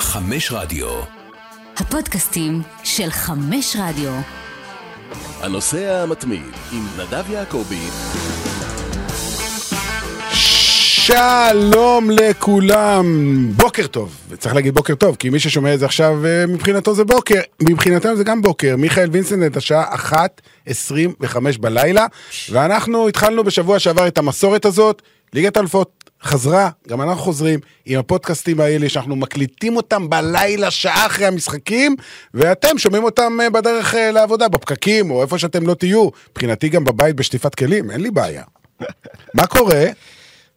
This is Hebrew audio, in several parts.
חמש רדיו. הפודקאסטים של חמש רדיו. הנוסע המתמיד עם נדב יעקבי. שלום לכולם, בוקר טוב, וצריך להגיד בוקר טוב, כי מי ששומע את זה עכשיו, אה, מבחינתו זה בוקר, מבחינתנו זה גם בוקר, מיכאל וינסנט, השעה 1.25 בלילה, ואנחנו התחלנו בשבוע שעבר את המסורת הזאת, ליגת אלפות חזרה, גם אנחנו חוזרים, עם הפודקאסטים האלה שאנחנו מקליטים אותם בלילה, שעה אחרי המשחקים, ואתם שומעים אותם אה, בדרך אה, לעבודה, בפקקים, או איפה שאתם לא תהיו, מבחינתי גם בבית בשטיפת כלים, אין לי בעיה. מה קורה?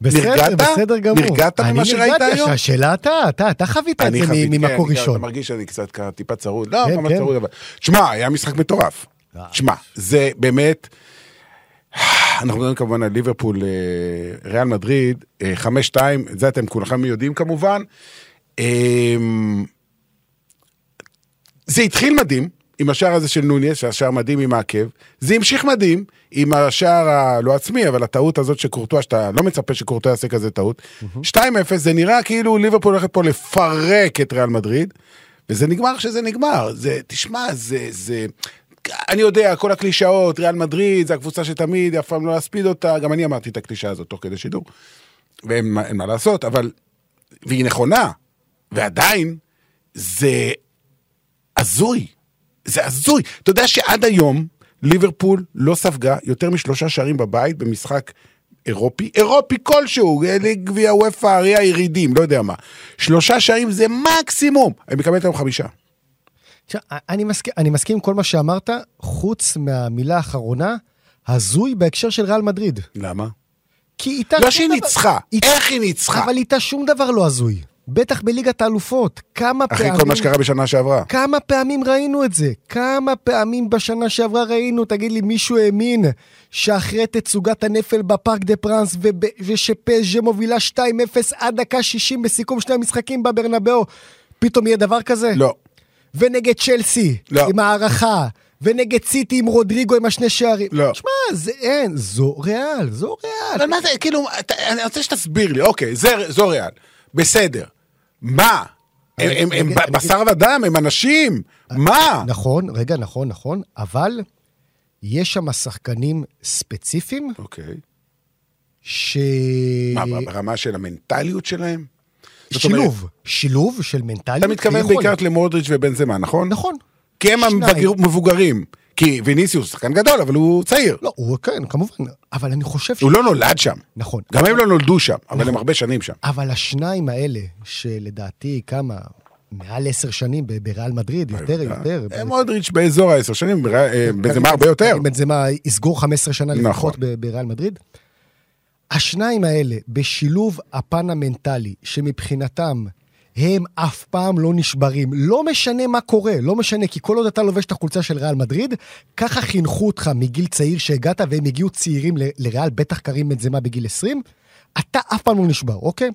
בסדר, נרגעת? בסדר גמור. נרגעת ממה שראית אני היום? נרגעתי, השאלה אתה, אתה, אתה חווית את אני זה ממקור כן, אני ראשון. גם מרגיש שאני קצת ככה טיפה צרוד, לא, כן, כמה כן. צרוד, אבל... שמע, היה משחק מטורף. אה. שמע, זה באמת... אנחנו מדברים כמובן על ליברפול, אה, ריאל מדריד, אה, 5-2, את זה אתם כולכם יודעים כמובן. אמ, זה התחיל מדהים, עם השער הזה של נוניס, שהשער מדהים עם העקב. זה המשיך מדהים עם השער הלא עצמי, אבל הטעות הזאת של קורטואה, שאתה לא מצפה שקורטואה יעשה כזה טעות. 2-0, זה נראה כאילו ליברפול הולכת פה לפרק את ריאל מדריד, וזה נגמר שזה נגמר. זה, תשמע, זה, זה... אני יודע, כל הקלישאות, ריאל מדריד, זה הקבוצה שתמיד, אף פעם לא להספיד אותה, גם אני אמרתי את הקלישאה הזאת תוך כדי שידור. ואין מה- לעשות, אבל... והיא נכונה, ועדיין, זה הזוי. זה הזוי. אתה יודע שעד היום ליברפול לא ספגה יותר משלושה שערים בבית במשחק אירופי, אירופי כלשהו, גביע וופא, אריה הירידים, לא יודע מה. שלושה שערים זה מקסימום. אני מקבל היום חמישה. תשמע, אני מסכים, אני מסכים עם כל מה שאמרת, חוץ מהמילה האחרונה, הזוי בהקשר של ריאל מדריד. למה? כי איתה לא שהיא דבר- ניצחה, איתה- איך היא ניצחה? אבל איתה שום דבר לא הזוי. בטח בליגת האלופות. כמה אחרי פעמים... כל מה שקרה בשנה שעברה. כמה פעמים ראינו את זה? כמה פעמים בשנה שעברה ראינו, תגיד לי, מישהו האמין שאחרי תצוגת הנפל בפארק דה פרנס וב- ושפז'ה מובילה 2-0 עד דקה 60 בסיכום שני המשחקים בברנבאו, פתאום יהיה דבר כזה? לא. ונגד צ'לסי, לא. עם הערכה, ונגד סיטי עם רודריגו עם השני שערים. לא. שמע, זה אין, זו ריאל, זו ריאל. אבל מה זה, כאילו, אתה- אני רוצה שתסביר לי, אוקיי, זה, זו ריאל, בסדר. מה? הם, הם, הם אני- בשר ודם, הם אנשים, מה? נכון, רגע, נכון, נכון, אבל יש שם שחקנים ספציפיים אוקיי. ש... מה, ברמה של המנטליות שלהם? שילוב, שילוב של מנטליות. אתה מתכוון. בעיקר למודריץ' ובנזמה, נכון? נכון. כי הם. המבוגרים. כי ויניסיוס שחקן גדול, אבל הוא צעיר. לא, הוא כן, כמובן, אבל אני חושב ש... הוא לא נולד שם. נכון. גם הם לא נולדו שם, אבל נכון. הם הרבה שנים שם. אבל השניים האלה, שלדעתי כמה, מעל עשר שנים בריאל מדריד, יותר, יותר. אה, מודריץ' באזור העשר שנים, אה, בנזמה הרבה יותר. בנזמה יסגור 15 שנה נכון. לפחות ב- בריאל מדריד. השניים האלה, בשילוב הפן המנטלי, שמבחינתם הם אף פעם לא נשברים, לא משנה מה קורה, לא משנה, כי כל עוד אתה לובש את החולצה של ריאל מדריד, ככה חינכו אותך מגיל צעיר שהגעת, והם הגיעו צעירים ל- לריאל, בטח קרים בנזמה בגיל 20, אתה אף פעם לא נשבר, אוקיי?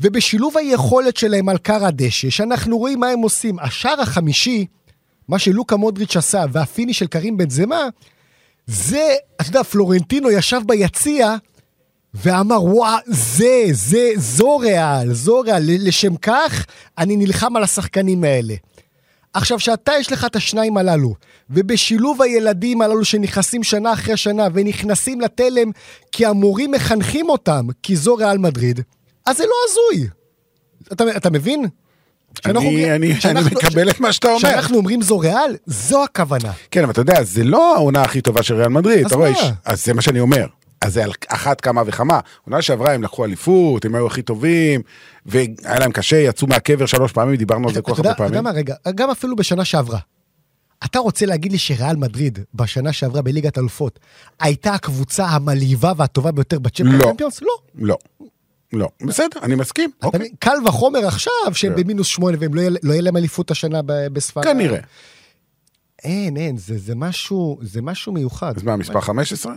ובשילוב היכולת שלהם על קר הדשא, שאנחנו רואים מה הם עושים, השער החמישי, מה שלוקה מודריץ' עשה, והפיני של קרים בנזמה, זה, אתה יודע, פלורנטינו ישב ביציע ואמר, וואה, זה, זה, זו ריאל, זו ריאל. לשם כך, אני נלחם על השחקנים האלה. עכשיו, שאתה יש לך את השניים הללו, ובשילוב הילדים הללו שנכנסים שנה אחרי שנה ונכנסים לתלם כי המורים מחנכים אותם, כי זו ריאל מדריד, אז זה לא הזוי. אתה, אתה מבין? שאנחנו- אני אני- אני שאנחנו- מקבל את מה שאתה אומר. כשאנחנו אומרים זו ריאל, זו הכוונה. כן, אבל אתה יודע, זה לא העונה הכי טובה של ריאל מדריד, אז אתה רואה? ש- אז זה מה שאני אומר. אז זה על אחת כמה וכמה. עונה שעברה הם לקחו אליפות, הם היו הכי טובים, והיה להם קשה, יצאו מהקבר שלוש פעמים, דיברנו על זה כל כך הרבה אתה יודע פעמים. מה, רגע, גם אפילו בשנה שעברה. אתה רוצה להגיד לי שריאל מדריד, בשנה שעברה בליגת אלופות, הייתה הקבוצה המלהיבה והטובה ביותר לא. בצ'מפיונס? לא. לא. לא. בסדר, אני מסכים. אוקיי. קל וחומר עכשיו שהם כן. במינוס שמונה והם לא יהיה- לא להם אליפות השנה בספרד. כנראה. אין, אין, זה משהו מיוחד. אז מה, מספר 15?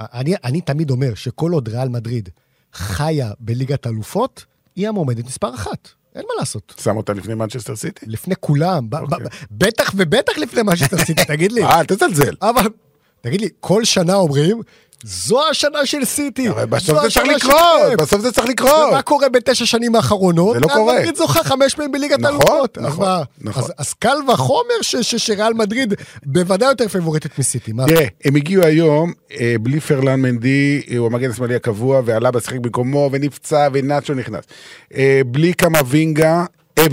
אני אני תמיד אומר שכל עוד ריאל מדריד חיה בליגת אלופות, היא המועמדת מספר אחת. אין מה לעשות. שם אותה לפני מנצ'סטר סיטי? לפני כולם, אוקיי. בטח ובטח לפני מה שתעשי, תגיד לי. אה, תזלזל. אבל, תגיד לי, כל שנה אומרים, זו השנה של סיטי. אבל בסוף זה צריך לקרות. בסוף זה צריך לקרות. ומה קורה בתשע שנים האחרונות? זה לא קורה. מדריד זוכה חמש פעמים בליגת נכון, האלופות. נכון, מה? נכון. אז- קל וחומר שריאל מדריד בוודאי יותר פבוריטית מסיטי. תראה, הם הגיעו היום אה, בלי פרלן מנדי, אה, הוא המגן השמאלי הקבוע, ועלה בשחק במקומו, ונפצע, ונאצ'ו נכנס. אה, בלי קמבינגה,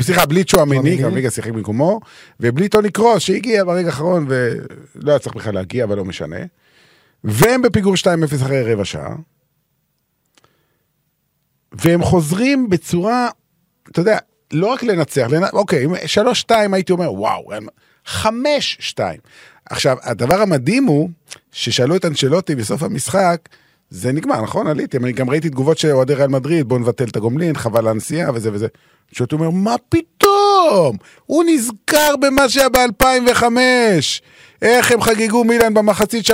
סליחה, בלי צ'ואמני, צ'ואמני. קמבינגה שיחק במקומו, ובלי טוני קרוס, שהגיע ברגע האחרון, ולא היה צריך בכלל להגיע, אבל לא משנה. והם בפיגור 2-0 אחרי רבע שעה. והם חוזרים בצורה, אתה יודע, לא רק לנצח, לנ... אוקיי, אם 3-2 הייתי אומר, וואו, הם- 5-2. עכשיו, הדבר המדהים הוא, ששאלו את אנשלוטי בסוף המשחק, זה נגמר, נכון? עליתם, אני גם ראיתי תגובות של אוהדי ריאל מדריד, בואו נבטל את הגומלין, חבל הנסיעה וזה וזה. אנשלוטי אומר, מה פתאום? הוא נזכר במה שהיה ב-2005. איך הם חגגו מילאן במחצית 3-0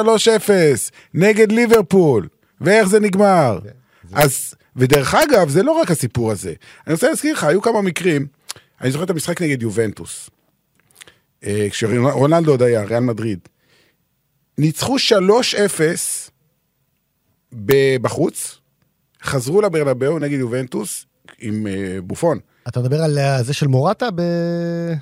נגד ליברפול, ואיך זה נגמר. אז, ודרך אגב, זה לא רק הסיפור הזה. אני רוצה להזכיר לך, היו כמה מקרים, אני זוכר את המשחק נגד יובנטוס. אה, כשרונלדו עוד היה, ריאל מדריד. ניצחו 3-0 ב- בחוץ, חזרו לברנבאו נגד יובנטוס עם אה, בופון. אתה מדבר על אה, זה של מורטה ב...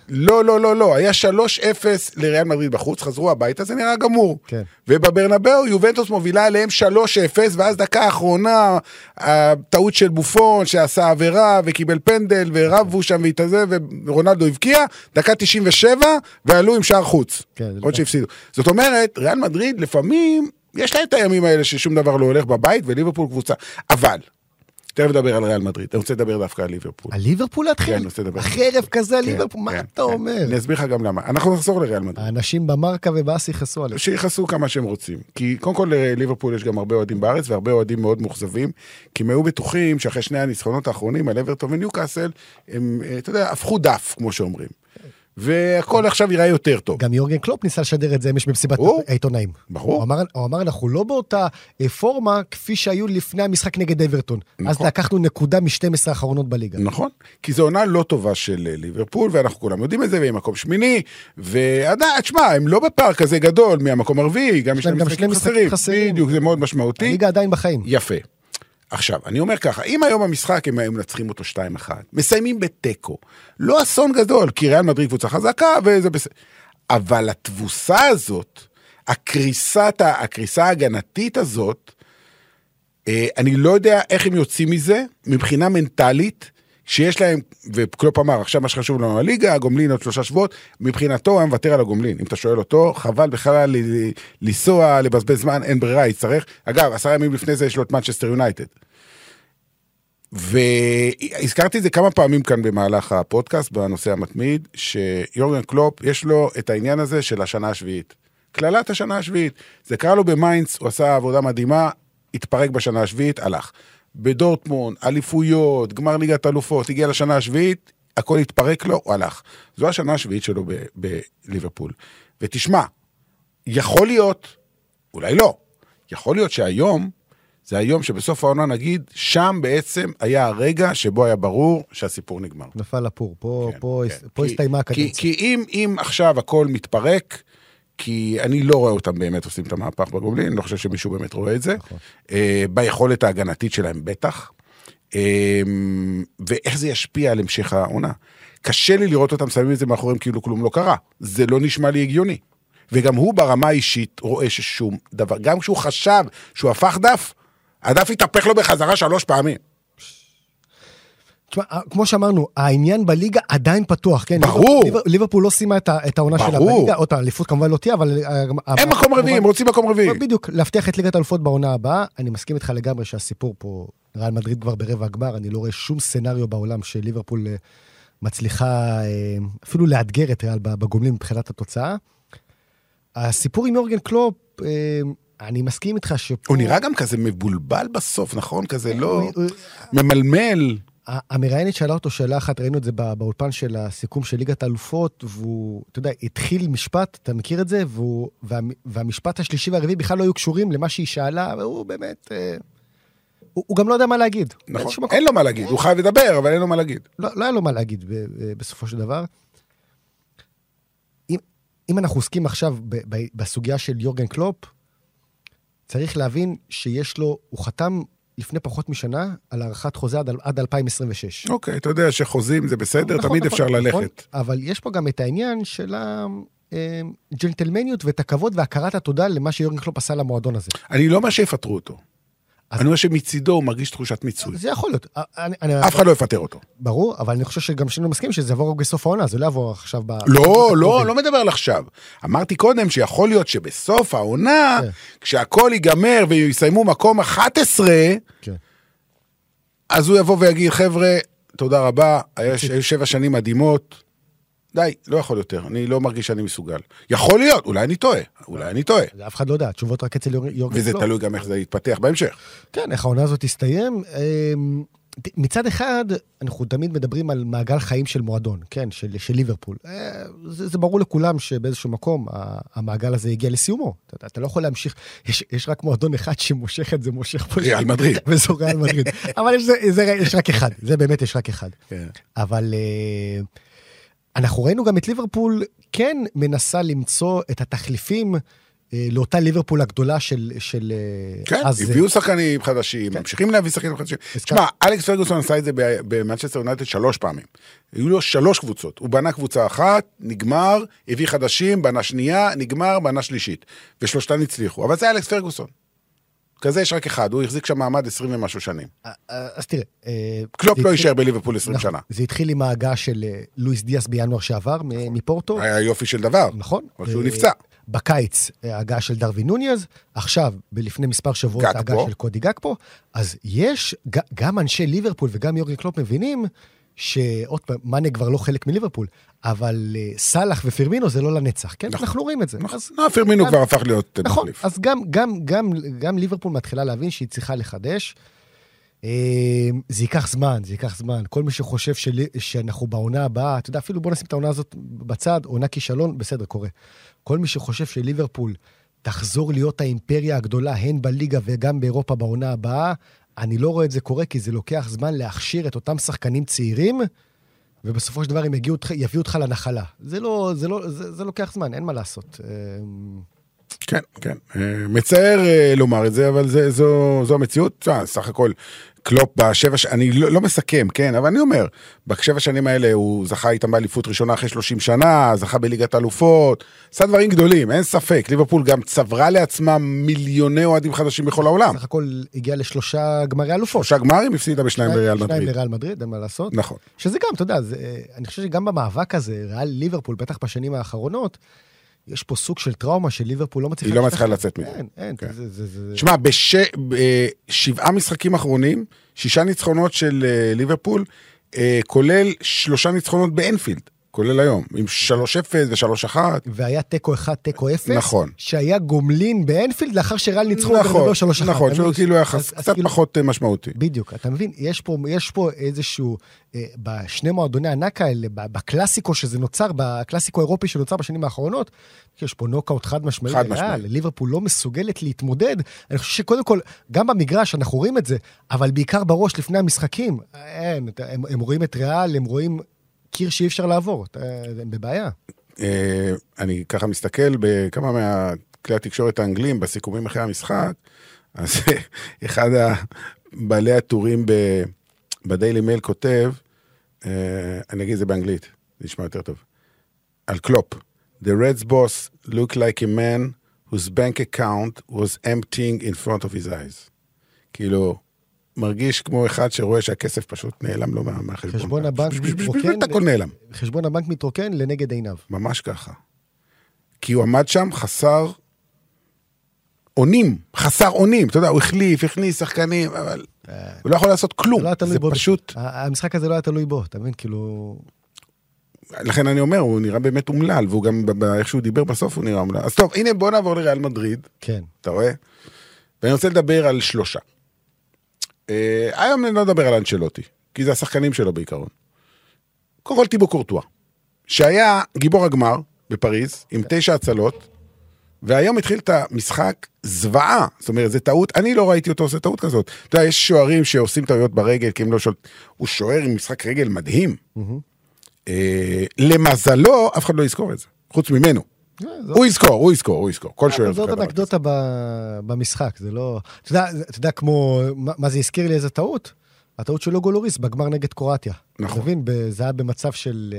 לא, לא, לא, לא, היה 3-0 לריאל מדריד בחוץ, חזרו הביתה, זה נראה גמור. כן. ובברנבאו יובנטוס מובילה עליהם 3-0, ואז דקה אחרונה, הטעות של בופון שעשה עבירה וקיבל פנדל, ורבו שם והתאזה, ורונלדו הבקיע, דקה 97, ועלו עם שער חוץ. כן, עוד. שהפסידו. זאת אומרת, ריאל מדריד לפעמים, יש להם את הימים האלה ששום דבר לא הולך בבית, וליברפול קבוצה. אבל, תכף נדבר על ריאל מדריד, אני רוצה לדבר דווקא על ליברפול. על ליברפול להתחיל? כן, אני רוצה לדבר. אחרי ערב כזה, כן, ליברפול, מה כן, אתה כן. אומר? אני אסביר לך גם למה. אנחנו נחזור לריאל מדריד. האנשים במרקה ובאס יכעסו עליהם. שיכעסו כמה שהם רוצים. כי קודם כל לליברפול יש גם הרבה אוהדים בארץ והרבה אוהדים מאוד מאוכזבים, כי הם היו בטוחים שאחרי שני הניצחונות האחרונים על אברטון וניוקאסל, הם, אה, אתה יודע, הפכו דף, כמו שאומרים. והכל עכשיו ייראה יותר טוב. גם יורגן קלופ ניסה לשדר את זה אמש במסיבת. העיתונאים. ברור. הוא אמר, הוא אמר, אנחנו לא באותה אה, פורמה כפי שהיו לפני המשחק נגד אברטון. אז נכון. לקחנו נקודה מ-12 האחרונות בליגה. נכון, כי זו עונה לא טובה של אה, ליברפול, ואנחנו כולם יודעים את זה, והם מקום שמיני, ועדיין, תשמע, הם לא בפער כזה גדול מהמקום הרביעי, גם יש להם משחקים חסרים. חסרים. בדיוק, זה מאוד משמעותי. הליגה עדיין בחיים. יפה. עכשיו, אני אומר ככה, אם היום המשחק הם היו מנצחים אותו 2-1, מסיימים בתיקו, לא אסון גדול, כי ריאל מדריד קבוצה חזקה וזה בסדר. אבל התבוסה הזאת, הקריסת, הקריסה ההגנתית הזאת, אה, אני לא יודע איך הם יוצאים מזה מבחינה מנטלית, שיש להם, וקלופ אמר, עכשיו מה שחשוב לנו הליגה, הגומלין עוד שלושה שבועות, מבחינתו היה מוותר על הגומלין. אם אתה שואל אותו, חבל בכלל לנסוע, לבזבז זמן, אין ברירה, יצטרך. אגב, עשרה ימים לפני זה יש לו את מנצ'סטר יונייטד. והזכרתי את זה כמה פעמים כאן במהלך הפודקאסט, בנושא המתמיד, שיורגן קלופ, יש לו את העניין הזה של השנה השביעית. קללת השנה השביעית. זה קרה לו במיינדס, הוא עשה עבודה מדהימה, התפרק בשנה השביעית, הלך. בדורטמונד, אליפויות, גמר ליגת אלופות, הגיע לשנה השביעית, הכל התפרק לו, הוא הלך. זו השנה השביעית שלו ב- בליברפול. ותשמע, יכול להיות, אולי לא, יכול להיות שהיום, זה היום שבסוף העונה נגיד, שם בעצם היה הרגע שבו היה ברור שהסיפור נגמר. נפל הפור, פה, כן, פה, כן. פה כי- הסתיימה כי, הקדנציה. כי אם, אם עכשיו הכל מתפרק, כי אני לא רואה אותם באמת עושים את המהפך בגומלין, אני לא חושב שמישהו באמת רואה את זה. נכון. אה, ביכולת ההגנתית שלהם בטח. אה, ואיך זה ישפיע על המשך העונה. קשה לי לראות אותם שמים את זה מאחוריהם כאילו כלום לא קרה. זה לא נשמע לי הגיוני. וגם הוא ברמה האישית רואה ששום דבר, גם כשהוא חשב שהוא הפך דף, הדף התהפך לו בחזרה שלוש פעמים. תשמע, אה, כמו שאמרנו, העניין בליגה עדיין פתוח, כן? ברור. ליבר- ליברפול לא סיימה את את העונה שלה. בליגה, עוד פעם, אליפות כמובן לא תהיה, אבל... אה, הם מקום רביעי, הם רוצים מקום רביעי. בדיוק, להבטיח את ליגת האלופות בעונה הבאה. אני מסכים איתך לגמרי שהסיפור פה, ריאל מדריד כבר ברבע הגמר, אני לא רואה שום סצנריו בעולם שליברפול אה, מצליחה אה, אפילו לאתגר את ריאל בגומלין מבחינת התוצאה. הסיפור עם יורגן קלופ, אה, אני מסכים איתך שפה... הוא נראה גם כזה מבולבל בסוף, נכון? כזה לא... ממלמל. המראיינת שאלה אותו שאלה אחת, ראינו את זה בא- באולפן של הסיכום של ליגת האלופות, והוא, אתה יודע, התחיל משפט, אתה מכיר את זה? והוא, וה, והמשפט השלישי והרביעי בכלל לא היו קשורים למה שהיא שאלה, והוא באמת... אה, הוא, הוא גם לא יודע מה להגיד. נכון. אין לו מה להגיד, הוא חייב לדבר, אבל אין לו מה להגיד. לא, לא היה לו מה להגיד ב, בסופו של דבר. אם, אם אנחנו עוסקים עכשיו ב, ב, בסוגיה של יורגן קלופ, צריך להבין שיש לו, הוא חתם לפני פחות משנה על הארכת חוזה עד, עד 2026. אוקיי, אתה יודע שחוזים זה בסדר, נכון, תמיד נכון, אפשר נכון, ללכת. אבל יש פה גם את העניין של הג'נטלמניות ואת הכבוד והכרת התודה למה שיורגן קלופ עשה למועדון הזה. אני לא אומר שיפטרו אותו. אז- אני אומר שמצידו הוא מרגיש תחושת מיצוי. זה יכול להיות. אני, אני, אף אחד לא יפטר אותו. ברור, אבל אני חושב שגם שנינו מסכים שזה יבוא רק בסוף העונה, זה לא יבוא עכשיו ב... לא, לא, לא מדבר על עכשיו. אמרתי קודם שיכול להיות שבסוף העונה, כן. כשהכול ייגמר ויסיימו מקום 11, כן. אז הוא יבוא ויגיד, חבר'ה, תודה רבה, היו שבע שנים מדהימות, די, לא יכול יותר, אני לא מרגיש שאני מסוגל. יכול להיות, אולי אני טועה, אולי אני טועה. אף אחד לא יודע, התשובות רק אצל יור- יורגן וזה קלופ. תלוי גם איך זה יתפתח בהמשך. כן, איך העונה הזאת תסתיים. אמ, מצד אחד, אנחנו תמיד מדברים על מעגל חיים של מועדון, כן, של, של ליברפול. אה, זה, זה ברור לכולם שבאיזשהו מקום המעגל הזה הגיע לסיומו. אתה, אתה לא יכול להמשיך, יש, יש רק מועדון אחד שמושך את זה, מושך פה. ריאל מדריד. וזו ריאל מדריד. אבל יש, זה, זה, יש רק אחד, זה באמת יש רק אחד. כן. אבל אה, אנחנו ראינו גם את ליברפול כן מנסה למצוא את התחליפים אה, לאותה ליברפול הגדולה של... של אה, כן, אז, אה, הביאו שחקנים חדשים, ממשיכים להביא שחקנים חדשים. תשמע, אלכס פרגוסון עשה את זה במנצ'סטר יונייטד שלוש פעמים. היו לו שלוש קבוצות. הוא בנה קבוצה אחת, נגמר, הביא חדשים, בנה שנייה, נגמר, בנה שלישית. ושלושתן הצליחו. אבל זה אלכס פרגוסון. כזה יש רק אחד, הוא החזיק שם מעמד 20 ומשהו שנים. אז תראה... אה, קלופ לא יישאר בליברפול 20 נכון, שנה. זה התחיל עם ההגעה של אה, לואיס דיאס בינואר שעבר מ- מפורטו, היה יופי של דבר. נכון. או שהוא אה, נפצע. בקיץ ההגעה של דרווין נוניז, עכשיו, לפני מספר שבועות. ההגעה של קודי גקפו. אז יש, גם אנשי ליברפול וגם יורגן קלופ מבינים שעוד פעם, מאנה כבר לא חלק מליברפול, אבל אה, סאלח ופירמינו זה לא לנצח, כן? נכון. אנחנו רואים את זה. נכון. אז- לא, פירמינו גם- כבר הפך להיות נכון, מחליף. אז גם, גם, גם, גם ליברפול מתחילה להבין שהיא צריכה לחדש. אה, זה ייקח זמן, זה ייקח זמן. כל מי שחושב של... שאנחנו בעונה הבאה, אתה יודע, אפילו בוא נשים את העונה הזאת בצד, עונה כישלון, בסדר, קורה. כל מי שחושב שליברפול תחזור להיות האימפריה הגדולה, הן בליגה וגם באירופה בעונה הבאה, אני לא רואה את זה קורה, כי זה לוקח זמן להכשיר את אותם שחקנים צעירים, ובסופו של דבר הם יגיעו, יביאו אותך לנחלה. זה לא, זה לא, זה, זה לוקח זמן, אין מה לעשות. אה, כן, כן. אה, מצער אה, לומר את זה, אבל זה, זו, זו המציאות. סך הכל, קלופ בשבע, ש- אני לא, לא מסכם, כן, אבל אני אומר, בשבע שנים האלה הוא זכה איתם באליפות ראשונה אחרי 30 שנה, זכה בליגת אלופות, עשה דברים גדולים, אין ספק. ליברפול גם צברה לעצמה מיליוני אוהדים חדשים בכל העולם. סך הכל הגיע לשלושה גמרי אלופות. שלושה גמרים הפסידה בשניים שניים מדריד. לריאל מדריד, אין מה לעשות. נכון. שזה גם, אתה יודע, זה, אני חושב שגם במאבק הזה, ריאל ליברפול, בטח בשנים האחרונות, יש פה סוג של טראומה שליברפול לא מצליחה... היא לא מצליחה. לצאת מזה. אין, אין, כן. זה, זה, זה... תשמע, בשבעה משחקים אחרונים, שישה ניצחונות של אה, ליברפול, אה, כולל שלושה ניצחונות באנפילד, כולל היום, עם 3-0 ו-3-1. והיה תיקו אחד, תיקו אפס. נכון. שהיה גומלין באנפילד לאחר שריאל ניצחו נכון, שלוש אחת. נכון, אתה שהוא? כאילו היה קצת כאילו- פחות אה, משמעותי. בדיוק, אתה מבין? יש פה, יש פה איזשהו, אה, בשני מועדוני הענק האלה, בקלאסיקו שזה נוצר, בקלאסיקו האירופי שנוצר בשנים האחרונות, יש פה נוקאוט חד משמעי. חד משמעי. ליברפול לא מסוגלת להתמודד. אני חושב שקודם כל, גם במגרש אנחנו רואים את זה, אבל בעיקר בראש לפני המשחקים. אין, אתה- הם, הם רואים את ריאל, הם רואים קיר שאי אפשר לעבור, הם בבעיה. אה, אני ככה מסתכל בכמה מהכלי התקשורת האנגלים בסיכומים אחרי המשחק, אז אחד הבעלי הטורים בדיילי מייל כותב, אה, אני אגיד את זה באנגלית, זה נשמע יותר טוב, על קלופ. The Reds boss look like a man whose bank account was emptying in front of his eyes. כאילו, מרגיש כמו אחד שרואה שהכסף פשוט נעלם לו מה- מהחשבון. חשבון הבנק מתרוקן. הכל נעלם. חשבון הבנק מתרוקן לנגד עיניו. ממש ככה. כי הוא עמד שם חסר אונים, חסר אונים, אתה יודע, הוא החליף, הכניס שחקנים, אבל הוא לא יכול לעשות כלום. זה לא תלוי זה. פשוט, המשחק הזה לא היה תלוי בו, אתה מבין? כאילו... לכן אני אומר, הוא נראה באמת אומלל, והוא גם, איך שהוא דיבר בסוף, הוא נראה אומלל. אז טוב, הנה בוא נעבור לריאל מדריד, כן. אתה רואה? ואני רוצה לדבר על שלושה. אה, היום אני לא אדבר על אנצ'לוטי, כי זה השחקנים שלו בעיקרון. קודם כל טיבו קורטואה, שהיה גיבור הגמר בפריז, עם תשע הצלות, והיום התחיל את המשחק זוועה. זאת אומרת, זו טעות, אני לא ראיתי אותו עושה טעות כזאת. אתה יודע, יש שוערים שעושים טעויות ברגל, כי הם לא שולט... הוא שוער עם משחק רגל מדהים. אה, למזלו, אף אחד לא יזכור את זה, חוץ ממנו. הוא יזכור, הוא יזכור, הוא יזכור. כל שוער זאת זוכר כזה. אנקדוטה במשחק, זה לא... אתה יודע, כמו, מה זה הזכיר לי איזה טעות? הטעות של אוגו לוריס בגמר נגד קרואטיה. נכון. אתה מבין, זה היה במצב של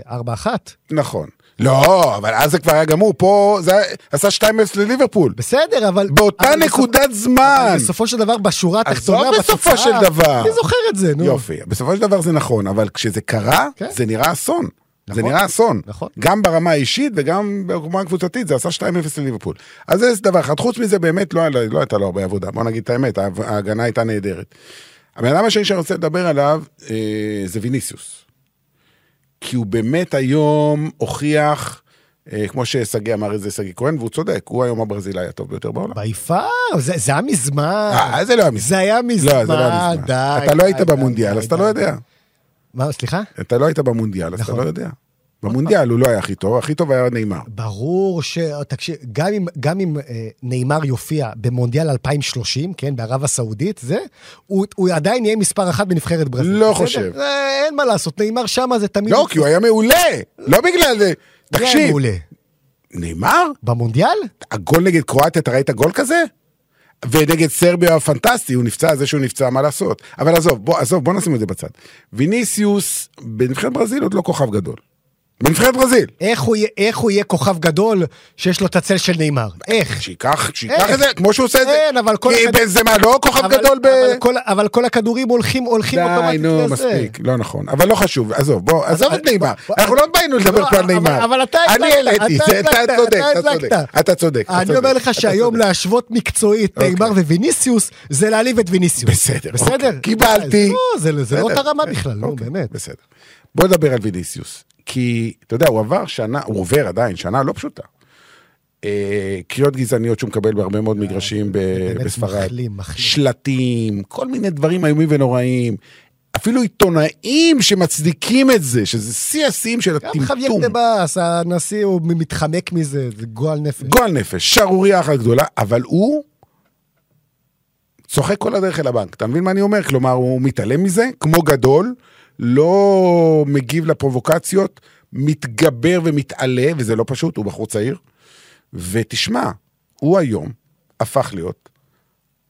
4-1. נכון. לא, אבל אז זה כבר היה גמור, פה זה עשה 2-0 לליברפול. בסדר, אבל... באותה אבל בסופ- נקודת זמן. אבל בסופו של דבר, בשורה עזוב התחתונה, בסופו בתוצאה, של דבר. אני זוכר את זה, נו. יופי, בסופו של דבר זה נכון, אבל כשזה קרה, כן. זה נראה אסון. זה נכון. נראה אסון. נכון. גם ברמה האישית וגם ברמה הקבוצתית, זה עשה 2-0 לליברפול. אז זה דבר אחד. חוץ מזה, באמת לא, היה- לא הייתה לו הרבה עבודה. בוא נגיד את האמת, ההגנה הייתה נהדרת. הבן אדם השני שאני רוצה לדבר עליו אה, זה ויניסיוס. כי הוא באמת היום הוכיח, אה, כמו ששגיא אמר את זה, שגיא כהן, והוא צודק, הוא היום הברזילאי הטוב ביותר בעולם. ביפר, זה זה היה מזמן. אה, זה לא היה מזמן. זה היה מזמן, לא, זה לא היה מזמן. די. אתה לא היית די, במונדיאל, די, אז אתה לא. יודע. מה, סליחה? אתה לא היית במונדיאל, אז אתה נכון. לא יודע. במונדיאל הוא לא היה הכי טוב, הכי טוב היה נאמר. ברור ש... תקשיב, גם אם, גם אם אה, נאמר יופיע במונדיאל 2030, כן, בערב הסעודית, זה, הוא, הוא עדיין יהיה מספר אחת בנבחרת ברזיל. לא בסדר? חושב. אה, אין מה לעשות, נאמר שמה זה תמיד... לא, כי הוא היה מעולה, לא בגלל זה. תקשיב? נאמר? במונדיאל? הגול נגד קרואטיה, אתה ראית גול כזה? ונגד סרביה הפנטסטי, הוא נפצע, זה שהוא נפצע, מה לעשות? אבל עזוב, בוא, עזוב, בוא נשים את זה בצד. ויניסיוס, בנבחרת ברזיל עוד לא כוכב גדול. בנבחרת ברזיל. איך הוא, איך הוא יהיה כוכב גדול שיש לו את הצל של נאמר? איך? שייקח, שייקח? את זה, כמו שהוא עושה את זה. אין, אבל כל כי הכד- בנזמה לא כוכב אבל- גדול ב... אבל כל, אבל כל הכדורים הולכים, הולכים די, אוטומטית נו, לזה. מספיק, לא נכון. אבל לא חשוב, עזוב, בוא, עזוב את נאמר. אנחנו לא באנו לדבר לא, פה על אבל- נאמר. אבל אתה אני הדלקת, העליתי, אתה זה- צודק, אתה צודק. אתה צודק. אני אומר לך שהיום. להשוות מקצועית אוקיי. נאמר וויניסיוס, זה להעליב את ויניסיוס. בסדר, בסדר? אוקיי, קיבלתי. לא, זה זה לא אותה רמה בכלל, נו, אוקיי, באמת. בסדר. בוא נדבר על ויניסיוס. כי, אתה יודע, הוא עבר שנה, הוא עובר עדיין, שנה לא פשוטה. אה, קריאות גזעניות שהוא מקבל בהרבה מאוד מגרשים אה, באמת בספרד. שלטים, כל מיני דברים איומים ונוראים. אפילו עיתונאים שמצדיקים את זה, שזה שיא השיאים של גם חוויאר הטמטום. דבאס, הנשיא, הוא מתחמק מזה, זה גועל נפש. גועל נפש, שערורייה אחת גדולה, אבל הוא צוחק כל הדרך אל הבנק. אתה מבין מה אני אומר? כלומר, הוא מתעלם מזה, כמו גדול, לא מגיב לפרובוקציות, מתגבר ומתעלה, וזה לא פשוט, הוא בחור צעיר. ותשמע, הוא היום הפך להיות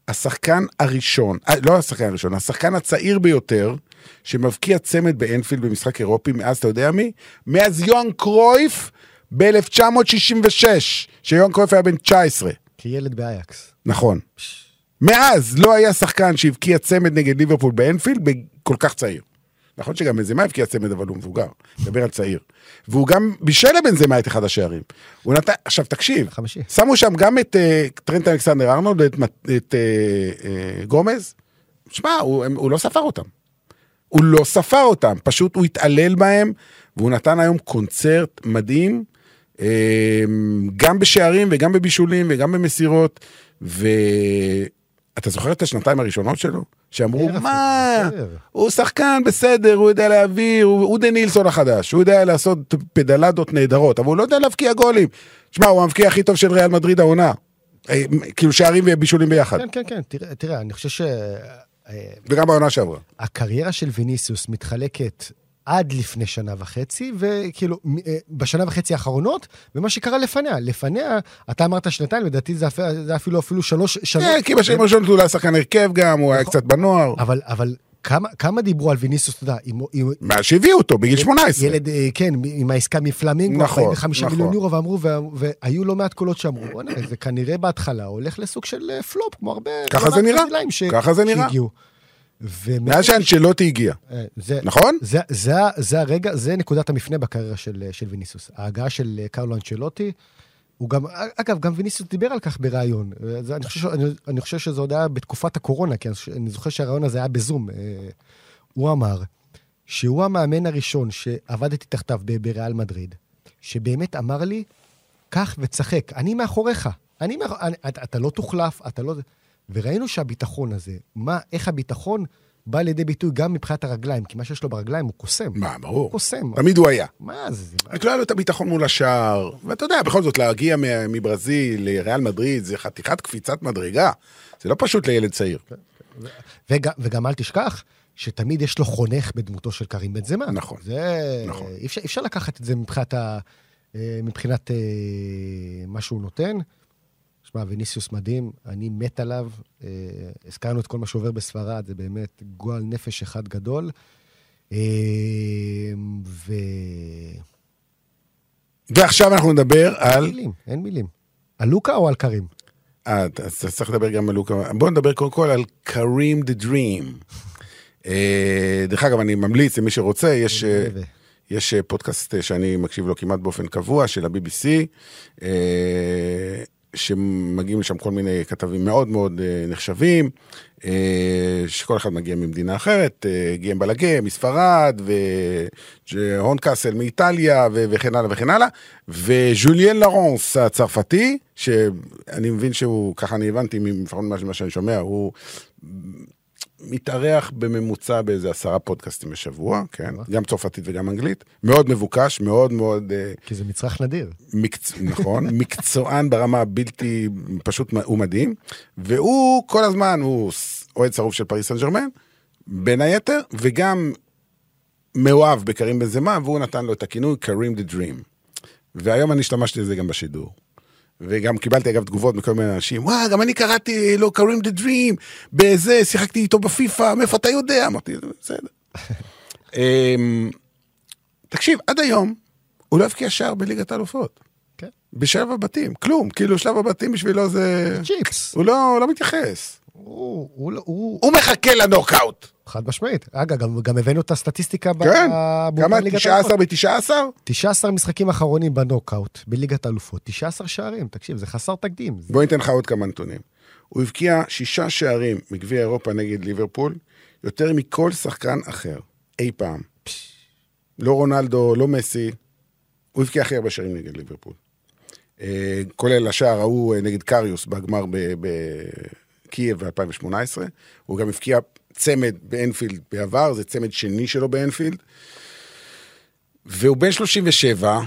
השחקן הראשון, אה, לא השחקן הראשון, השחקן הצעיר ביותר שמבקיע צמד באנפילד במשחק אירופי מאז, אתה יודע מי? מאז יוהאן קרויף ב-1966, שיוהאן קרויף היה בן 19. כילד באייקס. נכון. מאז לא היה שחקן שהבקיע צמד נגד ליברפול באנפילד כל כך צעיר. נכון שגם בנזמה הבקיע צמד, אבל הוא מבוגר. מדבר על צעיר. והוא גם בישל לבנזמה את אחד השערים. הוא נתן, עכשיו תקשיב, חמישי. שמו שם גם את uh, טרנט אלכסנדר ארנולד ואת את, את uh, uh, גומז. שמע, הוא, הם- הוא לא ספר אותם. הוא לא ספר אותם, פשוט הוא התעלל בהם, והוא נתן היום קונצרט מדהים, אה, גם בשערים וגם בבישולים וגם במסירות, ואתה זוכר את השנתיים הראשונות שלו? שאמרו, ערב, מה, בסדר." הוא שחקן בסדר, הוא יודע להעביר, הוא הוא דה נילסון החדש, הוא יודע לעשות פדלדות נהדרות, אבל הוא לא יודע להבקיע גולים. שמע, הוא המבקיע הכי טוב של ריאל מדריד העונה. אה, כאילו שערים ובישולים ביחד, כן, כן, כן, תראה, תראה, אני חושב וגם בעונה שעברה. שהקריירה של ויניסיוס מתחלקת עד לפני שנה וחצי, וכאילו, אה, בשנה וחצי האחרונות, ומה שקרה לפניה. לפניה, אתה אמרת שנתיים, לדעתי זה אפ- זה אפילו אפילו שלוש שנים. כן, כי בשנים הראשונות הוא לא היה שחקן הרכב גם, הוא היה נכון. קצת בנוער. אבל, אבל כמה, כמה דיברו על ויניסיוס, אתה יודע, עם, עם, מאז שהביאו אותו, בגיל 18. ילד, אה, כן, עם העסקה מפלמינגו, נכון, 45 נכון. מיליון יורו, ואמרו, וה- והיו לא מעט קולות שאמרו, "בוא'נה, זה כנראה בהתחלה הולך לסוג של אה, פלופ, כמו הרבה... ככה זה נראה, ש- ככה זה נראה. שהגיעו. מאז שאנצ'לוטי הגיע, אה, זה, נכון? זה, זה, זה הרגע, זה נקודת המפנה בקריירה של, של ויניסיוס. ההגעה של אה, קרלו אנצ'לוטי, הוא גם, אגב, גם ויניסיוס דיבר על כך בראיון. אה, זה, אני, חושב, אני, אני חושב שזה עוד היה בתקופת הקורונה, כי אני, זוכר שהראיון הזה היה בזום. אה, הוא אמר שהוא המאמן הראשון שעבדתי תחתיו בריאל מדריד, שבאמת אמר לי, קח וצחק, אני מאחוריך. אני מאח... אני, אתה, אתה לא תוחלף, אתה לא... וראינו שהביטחון הזה, מה, איך הביטחון בא לידי ביטוי גם מבחינת הרגליים, כי מה שיש לו ברגליים הוא קוסם. מה, ברור. קוסם. תמיד הוא היה. מה זה? רק לא היה לו את הביטחון מול השער, ואתה יודע, בכל זאת, להגיע מברזיל לריאל מדריד, זה חתיכת קפיצת מדרגה. זה לא פשוט לילד צעיר. וגם, וגם אל תשכח שתמיד יש לו חונך בדמותו של קרים בן זמה. נכון, זה... נכון. אי אפשר, לקחת את זה מבחינת ה... אה, מבחינת אה, מה שהוא נותן. שמע, ויניסיוס מדהים, אני מת עליו. אה, הזכרנו את כל מה שעובר בספרד, זה באמת גועל נפש אחד גדול. אה, ו... ועכשיו אנחנו נדבר אין על... מילים, אין מילים. על לוקה או על קרים? אה, אז צריך לדבר גם על לוקה. בואו נדבר קודם כל על קרים דה דרים. דרך אגב, אני ממליץ למי שרוצה, יש... אה, יש אה, פודקאסט אה, שאני מקשיב לו כמעט באופן קבוע, של ה-BBC, אה, שמגיעים לשם כל מיני כתבים מאוד מאוד אה, נחשבים, אה, שכל אחד מגיע ממדינה אחרת, אה, גיהם בלגה מספרד, והון קאסל מאיטליה, וכן הלאה וכן הלאה, וז'וליאן לרונס הצרפתי, שאני מבין שהוא, ככה אני הבנתי, לפחות ממה שאני שומע, הוא מתארח בממוצע באיזה עשרה פודקאסטים בשבוע, כן? גם צרפתית וגם אנגלית. מאוד מבוקש, מאוד מאוד... אה, כי זה מצרך נדיר. מקצ... נכון, מקצוען ברמה הבלתי, פשוט הוא מדהים, והוא כל הזמן, הוא אוהד שרוף של פריס סן ג'רמן, בין היתר, וגם מאוהב בקרים בנזמה, והוא נתן לו את הכינוי קרים the dream. והיום אני השתמשתי בזה גם בשידור. וגם קיבלתי אגב תגובות מכל מיני אנשים, וואו, גם אני קראתי לו קרים the dream, בזה, שיחקתי איתו בפיפא, מאיפה אתה יודע? אמרתי, בסדר. אמ, תקשיב, עד היום הוא לא הבקיע שער בליגת האלופות. כן. בשלב הבתים, כלום, כאילו שלב הבתים בשבילו זה... צ'יפס. הוא לא, הוא לא מתייחס. הוא, הוא, לא- הוא, הוא מחכה לנוקאוט. חד משמעית. אגב, גם, גם הבאנו את הסטטיסטיקה ב- כן, באותה כמה? ליגת 19 האלופות. ב-19? 19 משחקים אחרונים בנוקאוט, בליגת האלופות, 19 שערים, תקשיב, זה חסר תקדים. בוא ניתן לך עוד כמה נתונים. הוא הבקיע שישה שערים מגביע אירופה נגד ליברפול, יותר מכל שחקן אחר, אי פעם. לא רונלדו, לא מסי, הוא הבקיע הכי הרבה שערים נגד ליברפול. אה, כולל השער ההוא אה, נגד קריוס בגמר בקייב ב-2018. הוא גם הבקיע צמד באנפילד בעבר, זה צמד שני שלו באנפילד. והוא בן 37,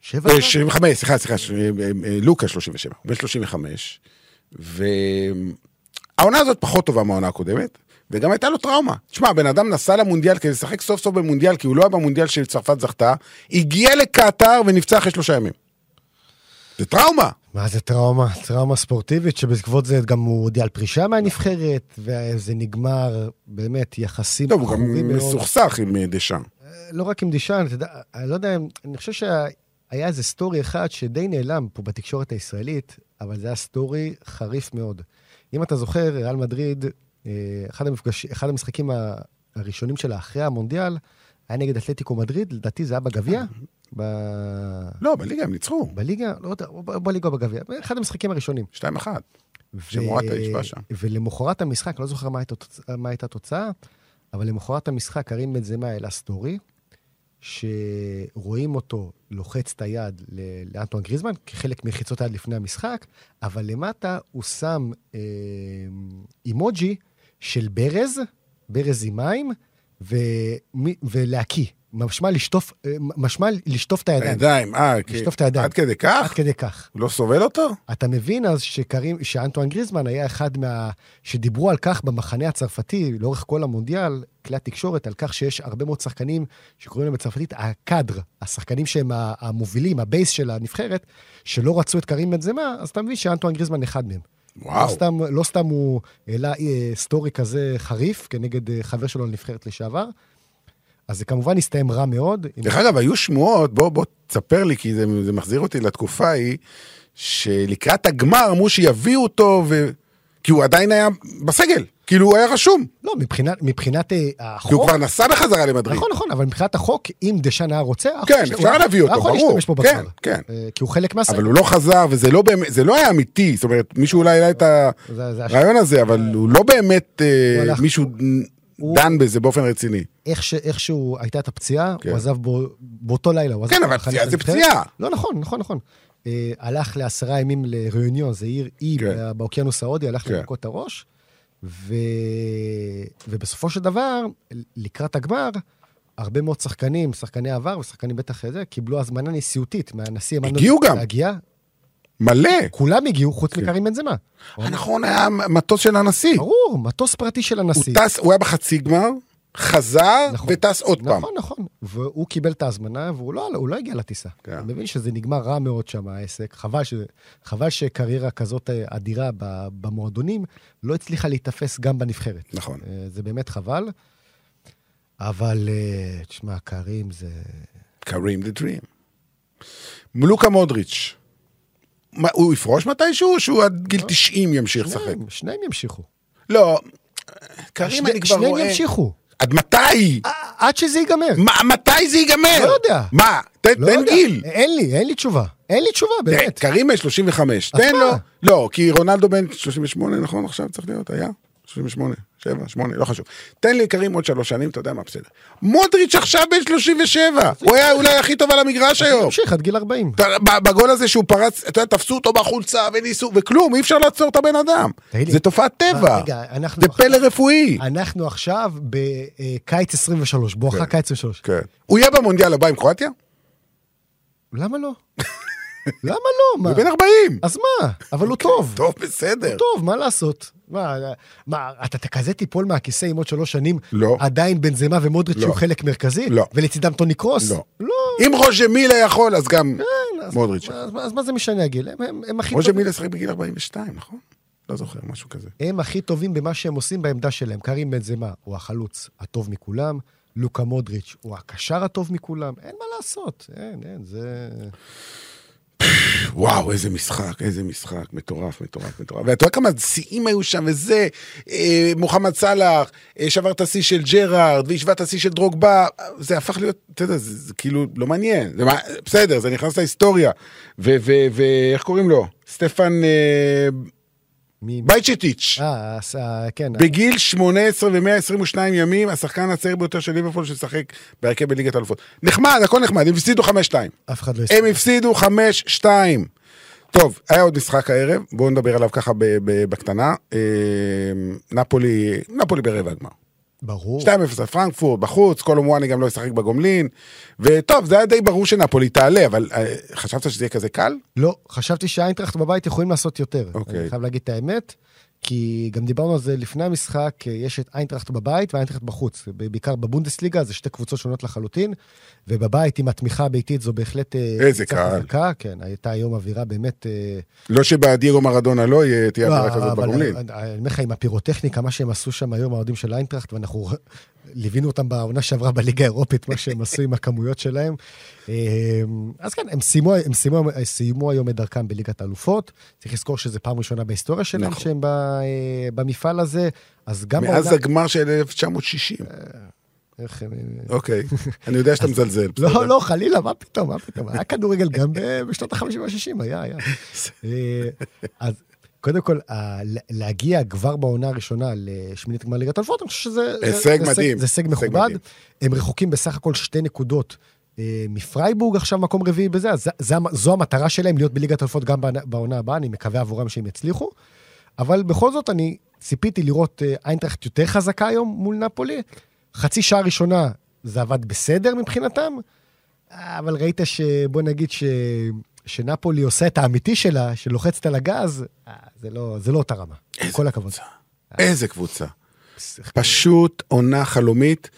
שבע אה, שערים? 75, סליחה, סליחה, ש- אה, אה, לוקה 37, הוא בן 35, והעונה הזאת פחות טובה מהעונה הקודמת, וגם הייתה לו טראומה. תשמע, בן אדם נסע למונדיאל כדי לשחק סוף סוף במונדיאל, כי הוא לא היה במונדיאל שצרפת זכתה, הגיע לקטאר ונפצע אחרי שלושה ימים. זה טראומה. מה זה טראומה? טראומה ספורטיבית, שבעקבות זה גם הוא הודיע על פרישה מהנבחרת, וזה נגמר באמת יחסים טוב, הוא גם. מסוכסך עם אה, דשאן. לא רק עם דישן, אתה יודע, אני לא יודע, אני חושב שהיה איזה סטורי אחד שדי נעלם פה בתקשורת הישראלית, אבל זה היה סטורי חריף מאוד. אם אתה זוכר, ריאל מדריד, אה, אחד, המפגש, אחד המשחקים הראשונים שלה אחרי המונדיאל, היה נגד אתלטיקו מדריד, לדעתי זה היה בגביע, ב... לא, בליגה הם ניצחו, בליגה, לא יודע, בליגה או בגביע, אחד המשחקים הראשונים. 2-1. ו- שמורטה כבש שם. ולמחרת המשחק, לא זוכר מה הייתה, התוצ- מה הייתה התוצאה, אבל למחרת המשחק, קרים בן זמה העלה סטורי, שרואים אותו לוחץ את היד לאנטואן גריזמן, כחלק מלחיצות היד לפני המשחק, אבל למטה הוא שם אה, אימוג'י של ברז, ברז עם מים, ומי- ולהקיא. משמע לשטוף, אה, משמע לשטוף את הידיים. הידיים, אה, כי- לשטוף את הידיים. עד כדי עד כך? כדי כך. הוא לא סובל אותו? אתה מבין אז שקרים, שאנטואן גריזמן היה אחד מה... שדיברו על כך במחנה הצרפתי לאורך כל המונדיאל, כלי התקשורת, על כך שיש הרבה מאוד שחקנים שקוראים להם בצרפתית ה cadre, השחקנים שהם המובילים, ה base של הנבחרת, שלא רצו את קרים בנזמה, אז אתה מבין שאנטואן גריזמן אחד מהם. וואו. לא סתם, לא סתם הוא העלה אה, סטורי כזה חריף כנגד אה, חבר שלו לנבחרת לשעבר. אז זה כמובן הסתיים רע מאוד. דרך אגב, היו שמועות, בוא, בוא תספר לי, כי זה, זה מחזיר אותי לתקופה ההיא, שלקראת הגמר אמרו שיביאו אותו, ו... כי הוא עדיין היה בסגל, כאילו הוא היה רשום, לא, מבחינת, מבחינת אה, החוק... כי הוא כבר נסע בחזרה למדריד. נכון, נכון, אבל מבחינת החוק, אם דשאן היה רוצה... כן, אפשר להביא אותו, הוא יכול ברור. להשתמש בו כן, בצד. כן. אה, כי הוא חלק מהסגל. אבל הוא לא חזר, וזה לא באמת, זה לא היה אמיתי, זאת אומרת, מישהו אולי העלה את הרעיון הזה, אבל הוא לא באמת, אה, מישהו הוא- דן בזה באופן רציני. איך ש- איכשהו הייתה את הפציעה, כן. הוא עזב בו, באותו לילה. כן, אבל פציעה זה. פציעה. לא, נכון, נכון, נכון. אה, הלך לעשרה ימים לריאוניון, זה עיר אי כן. בא- באוקיינוס ההודי, הלך כן. לנקות את הראש, ו... ובסופו של דבר, לקראת הגמר, הרבה מאוד שחקנים, שחקני עבר ושחקנים בטח זה, קיבלו הזמנה נשיאותית מהנשיא. עמנואל הגיעו גם. להגיע, מלא. כולם הגיעו, חוץ כן. מקרים בנזמה. נכון, היה מטוס של הנשיא. ברור, מטוס פרטי של הוא הנשיא. טס, הוא היה בחצי גמר, חזר נכון. וטס עוד פעם. נכון, נכון. והוא קיבל את ההזמנה והוא לא, לא הגיע לטיסה. כן. אני מבין שזה נגמר רע מאוד שם העסק. חבל, ש, חבל שקריירה כזאת אה, אדירה במועדונים לא הצליחה להיתפס גם בנבחרת. נכון. אה, זה באמת חבל. אבל אה, תשמע, קרים זה... קרים דה דרים. לוקה מודריץ', מה, הוא יפרוש מתישהו או שהוא עד גיל 90 ימשיך לשחק? שניהם, שניהם ימשיכו. לא, קרים אני כבר שניהם רואה. ימשיכו. עד מתי? עד שזה ייגמר. מה, מתי זה ייגמר? לא יודע. מה? תן לא תן יודע. גיל. אין לי, אין לי תשובה. אין לי תשובה, באמת. קרים בן 35, אז תן? לו. לא, כי רונלדו בן 38, נכון? עכשיו צריך להיות, היה? 38, 7, 8, לא חשוב. תן לי קרים עוד שלוש שנים, אתה יודע מה, בסדר. מודריץ' עכשיו בן 37, הוא היה אולי הכי טוב על המגרש היום. תמשיך עד גיל 40. אתה- ב- בגול הזה שהוא פרץ, אתה יודע, תפסו אותו בחולצה וניסו, וכלום, אי אפשר לעצור את הבן אדם. זה תופעת טבע, זה פלא רפואי. אנחנו עכשיו בקיץ 23, בואכה כן. קיץ 23. כן. הוא יהיה במונדיאל הבא עם קרואטיה? למה לא? למה לא? מה? הוא בן 40. אז מה? אבל הוא טוב. טוב, בסדר. הוא טוב, מה לעשות? מה, מה, אתה כזה תיפול מהכיסא עם עוד שלוש שנים? לא. עדיין בנזמה ומודריץ' לא. חלק מרכזי? לא. ולצידם טוני קרוס? לא. לא. אם רוז'ה מילה יכול, אז גם כן, אז- מודריץ'. אז, אז מה זה משנה הגיל? הם, הם, הם הכי רוז'ה טובים. מילה שחק בגיל 42, נכון? לא זוכר, משהו כזה. הם הכי טובים במה שהם עושים בעמדה שלהם. קרים בנזמה הוא החלוץ הטוב מכולם, לוקה מודריץ' הוא הקשר הטוב מכולם, אין מה לעשות, אין, אין, זה... וואו, איזה משחק, איזה משחק, מטורף, מטורף, מטורף. ואתה יודע כמה שיאים היו שם, וזה, אה, מוחמד סאלח, אה, שבר את השיא של ג'רארד, והשווה את השיא של דרוגבה, זה הפך להיות, אתה יודע, זה, זה כאילו לא מעניין. זה, בסדר, זה נכנס להיסטוריה. ואיך קוראים לו? סטפן אה, מי... בייצ'טיץ'. אה, אה, כן. בגיל 18 ו-122 ימים, השחקן הצעיר ביותר של ליברפול ששחק בהרכב בליגת האלופות. נחמד, הכל נחמד, הם הפסידו 5-2. אף אחד לא הם הפסידו 5-2. טוב, היה עוד משחק הערב, בואו נדבר עליו ככה בקטנה. אה, נפולי, נפולי ברבע הגמר. ברור. 2-0 לפרנקפורט, בחוץ, קולומואני גם לא ישחק בגומלין. וטוב, זה היה די ברור שנפולי תעלה, אבל אה, חשבת שזה יהיה כזה קל? לא, חשבתי שהאיינטראכט בבית יכולים לעשות יותר. אוקיי. אני חייב להגיד את האמת, כי גם דיברנו על זה לפני המשחק, יש את איינטראכט בבית ואיינטראכט בחוץ. בעיקר בבונדסליגה, זה שתי קבוצות שונות לחלוטין, ובבית עם התמיכה הביתית זו בהחלט... אה, איזה קהל. חזקה, כן, הייתה היום אווירה באמת... אה, לא שבדייגו מרדונה לא יהיה, תהיה עבירה כזאת אבל בגומלין. אני אומר לך, עם הפירוטכניקה, מה שהם עשו שם היום, האוהדים של איינטראכט, ואנחנו ליווינו אותם בעונה שעברה בליגה האירופית, מה שהם עשו עם הכמויות שלהם. אה, אז כן, הם סיימו, הם סיימו, סיימו היום את דרכם בליגת האלופות. צריך לזכור שזו פעם ראשונה בהיסטוריה שלהם נכון. שהם ב, אה, במפעל הזה, אז גם... מאז בעונה- הגמר של 1960. איך הם- אוקיי, אני יודע שאתה מזלזל. לא, לא, חלילה, מה פתאום, מה פתאום? היה כדורגל גם בשנות ה-50 וה-60, היה, היה. אה, אז קודם כל, ה- להגיע כבר בעונה הראשונה לשמינית גמר ליגת אלפות, אני חושב שזה... זה- הישג מדהים. זה הישג מכובד. הם רחוקים בסך הכל שתי נקודות אה, מפרייבורג, עכשיו מקום רביעי בזה, אז זה- זה זו המטרה שלהם, להיות בליגת אלפות גם בעונה- הבאה, אני מקווה עבורם שהם יצליחו. אבל בכל זאת, אני ציפיתי לראות אה, איינטראכט יותר חזקה היום מול נפולי. חצי שעה ראשונה זה עבד בסדר מבחינתם, אבל ראית שבוא נגיד ש... שנפולי עושה את האמיתי שלה, שלוחצת על הגז, אה, זה לא, זה לא אותה רמה. עם כל הכבוד. איזה קבוצה. פשוט עונה חלומית.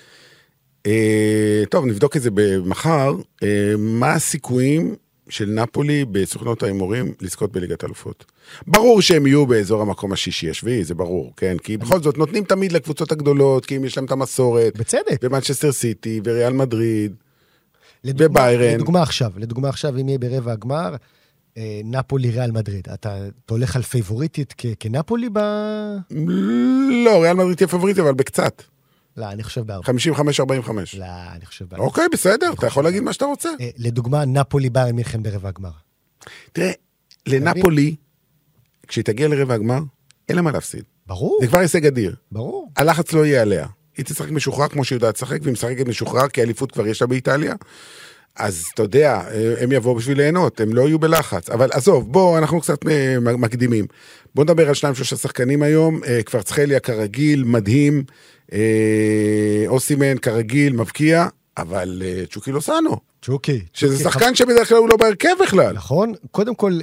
אה, טוב, נבדוק את זה מחר. אה, מה הסיכויים של נפולי בסוכנות ההימורים לזכות בליגת אלופות? ברור שהם יהיו באזור המקום השישי-השביעי, זה ברור, כן? כי בכל זאת נותנים תמיד לקבוצות הגדולות, כי אם יש להם את המסורת. בצדק. ומנצ'סטר סיטי וריאל מדריד. לדוגמה- וביירן. לדוגמה עכשיו, לדוגמה עכשיו, אם יהיה ברבע הגמר, אה, נפולי ריאל מדריד. אתה, אתה הולך על פייבוריטית כ- כנפולי ב... לא, ריאל מדריד תהיה פבוריטית, אבל בקצת. לא, אני חושב בארבע. 55-45. לא, אני חושב בארבע. אוקיי, בסדר, אתה יכול להגיד מה שאתה רוצה. אה, לדוגמה, נפולי ביירן מינכן ברבע הגמר. תראה, לנפולי, כשהיא תגיע לרבע הגמר, אין לה מה להפסיד. ברור, זה כבר הישג אדיר. ברור. הלחץ לא יהיה עליה. היא תשחק משוחרר כמו שהיא יודעת לשחק, והיא משחקת משוחרר, כי אליפות כבר יש לה באיטליה. אז אתה יודע, הם יבואו בשביל ליהנות, הם לא יהיו בלחץ. אבל עזוב, בוא, אנחנו קצת אה, מקדימים. בוא נדבר על שניים שלושה שחקנים היום. אה, קוורצחליה כרגיל, מדהים. אה, אוסימן כרגיל, מבקיע. אבל צ'וקי לוסאנו, צ'וקי. שזה צ'וקי שחקן שבדרך כלל הוא לא בהרכב בכלל. נכון. קודם כל,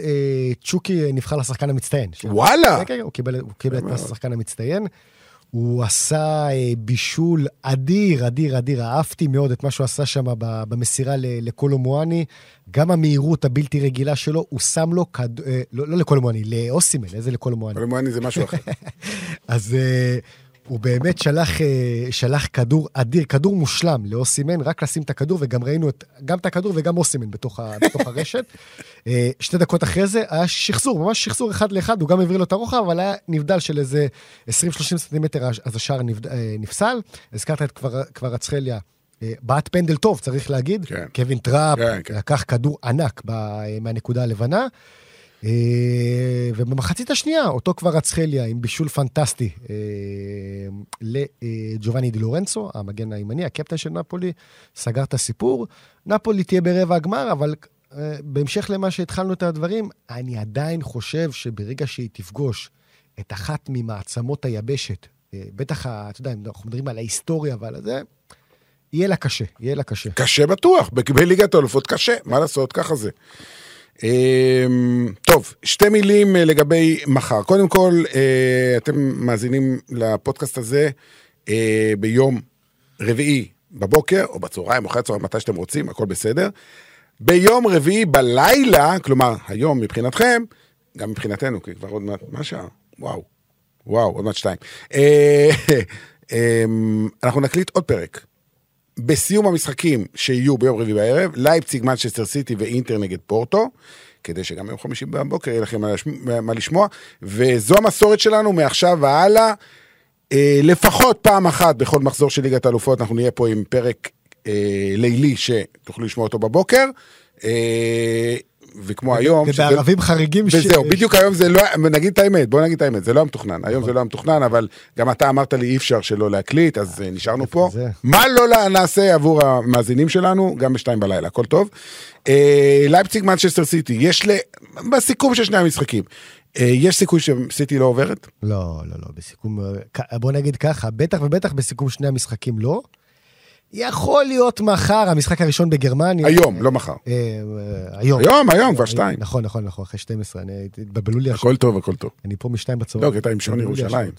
צ'וקי נבחר לשחקן המצטיין. וואלה. כן, כן, הוא קיבל, הוא קיבל את פרס השחקן המצטיין. הוא עשה אה, בישול אדיר, אדיר, אדיר. אהבתי מאוד את מה שהוא עשה שם במסירה ל- לקולו מואני. גם המהירות הבלתי רגילה שלו, הוא שם לו כד... אה, לא, לא לקולו מואני, לאוסימן, איזה לקולו מואני? אבל מואני זה משהו אחר. אז uh, הוא באמת שלח, uh, שלח כדור אדיר, כדור מושלם לאוסימן, רק לשים את הכדור, וגם ראינו את, גם את הכדור וגם אוסימן בתוך, ה, בתוך הרשת. Uh, שתי דקות אחרי זה היה שחזור, ממש שחזור אחד לאחד, הוא גם העביר לו את הרוחב, אבל היה נבדל של איזה 20-30 סנטימטר, אז השער נבד, uh, נפסל. הזכרת את כבר, כבר אצחליה. אה, בעט פנדל טוב, צריך להגיד. כן. קווין טראפ כן, כן. לקח כדור ענק ב- מהנקודה הלבנה. אה, ובמחצית השנייה, אותו קווארצחליה עם בישול פנטסטי אה, לג'ובאני די לורנצו, המגן הימני, הקפטן של נפולי, סגר את הסיפור. נפולי תהיה ברבע הגמר, אבל אה, בהמשך למה שהתחלנו את הדברים, אני עדיין חושב שברגע שהיא תפגוש את אחת ממעצמות היבשת, בטח, אתה יודע, אנחנו מדברים על ההיסטוריה ועל זה, יהיה לה קשה, יהיה לה קשה. קשה בטוח, בליגת האלופות קשה, מה לעשות, ככה זה. אמ, טוב, שתי מילים אה, לגבי מחר. קודם כל, אה, אתם מאזינים לפודקאסט הזה אה, ביום רביעי בבוקר, או בצהריים, או אחרי הצהריים, מתי שאתם רוצים, הכל בסדר. ביום רביעי בלילה, כלומר, היום מבחינתכם, גם מבחינתנו, כי כבר עוד מעט, מה השעה? וואו, וואו, עוד מעט שתיים. אמ, אנחנו נקליט עוד פרק בסיום המשחקים שיהיו ביום רביעי בערב, לייפציג, מנצ'סטר סיטי ואינטר נגד פורטו, כדי שגם ביום חמישי בבוקר יהיה לכם מה, לשמ- מה לשמוע, וזו המסורת שלנו מעכשיו והלאה. אה, לפחות פעם אחת בכל מחזור של ליגת האלופות אנחנו נהיה פה עם פרק אה, לילי שתוכלו לשמוע אותו בבוקר. אה, וכמו היום, שזה- ובערבים חריגים... ש- וזהו, בדיוק היום זה לא, נגיד את האמת, בוא נגיד את האמת, זה לא היה מתוכנן, היום זה לא היה מתוכנן, אבל גם אתה אמרת לי אי אפשר שלא להקליט, אז אה, נשארנו פה. מה לא נעשה עבור המאזינים שלנו, גם בשתיים בלילה, הכל טוב. אה, לייפציג מנצ'סטר סיטי, יש ל... בסיכום של שני המשחקים, אה, יש סיכוי שסיטי לא עוברת? לא, לא, לא, בסיכום... בוא נגיד ככה, בטח ובטח בסיכום שני המשחקים לא. יכול להיות מחר, המשחק הראשון בגרמניה. היום, לא מחר. אה, אה, היום. היום, היום, כבר שתיים. נכון, נכון, נכון, אחרי 12, אני התבלבלו לי הכל טוב, הכל טוב. אני פה משתיים בצהריים. לא, כי אתה עם שעון ירושלים.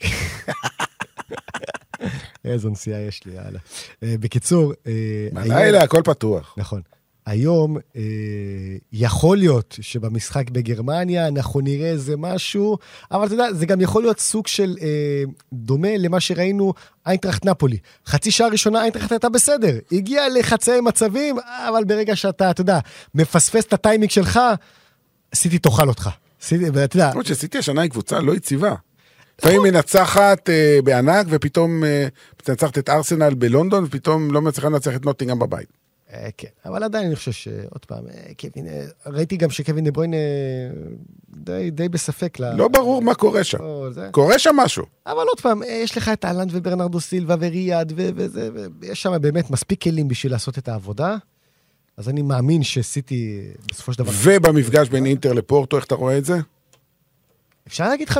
איזו נסיעה יש לי, יאללה. אה, בקיצור, אה, בלילה הכל פתוח. נכון. היום אה, יכול להיות שבמשחק בגרמניה אנחנו נראה איזה משהו, אבל אתה יודע, זה גם יכול להיות סוג של אה, דומה למה שראינו איינטראכט נפולי. חצי שעה ראשונה איינטראכט הייתה בסדר, הגיעה לחצאי מצבים, אבל ברגע שאתה, אתה יודע, מפספס את הטיימינג שלך, סיטי תאכל אותך. סיטי, ואתה יודע, למרות שסיטי השנה היא קבוצה לא יציבה. לפעמים מנצחת אה, בענק, ופתאום אה, מנצחת את ארסנל בלונדון, ופתאום לא מצליחה לנצח את נוטינגאם בבית. אה, כן, אבל עדיין אני חושב שעוד פעם, אה, קווין, אה, ראיתי גם שקווין דה ברוין אה, די, די בספק. לא ברור מה קורה שם. לא, זה. קורה שם משהו. אבל עוד פעם, יש לך את אהלנד וברנרדו סילבה וריאד, ו- וזה, ויש שם באמת מספיק כלים בשביל לעשות את העבודה. אז אני מאמין שסיטי בסופו של דבר... ובמפגש בין אינטר לפורטו, איך אתה רואה את זה? אפשר להגיד 50-50?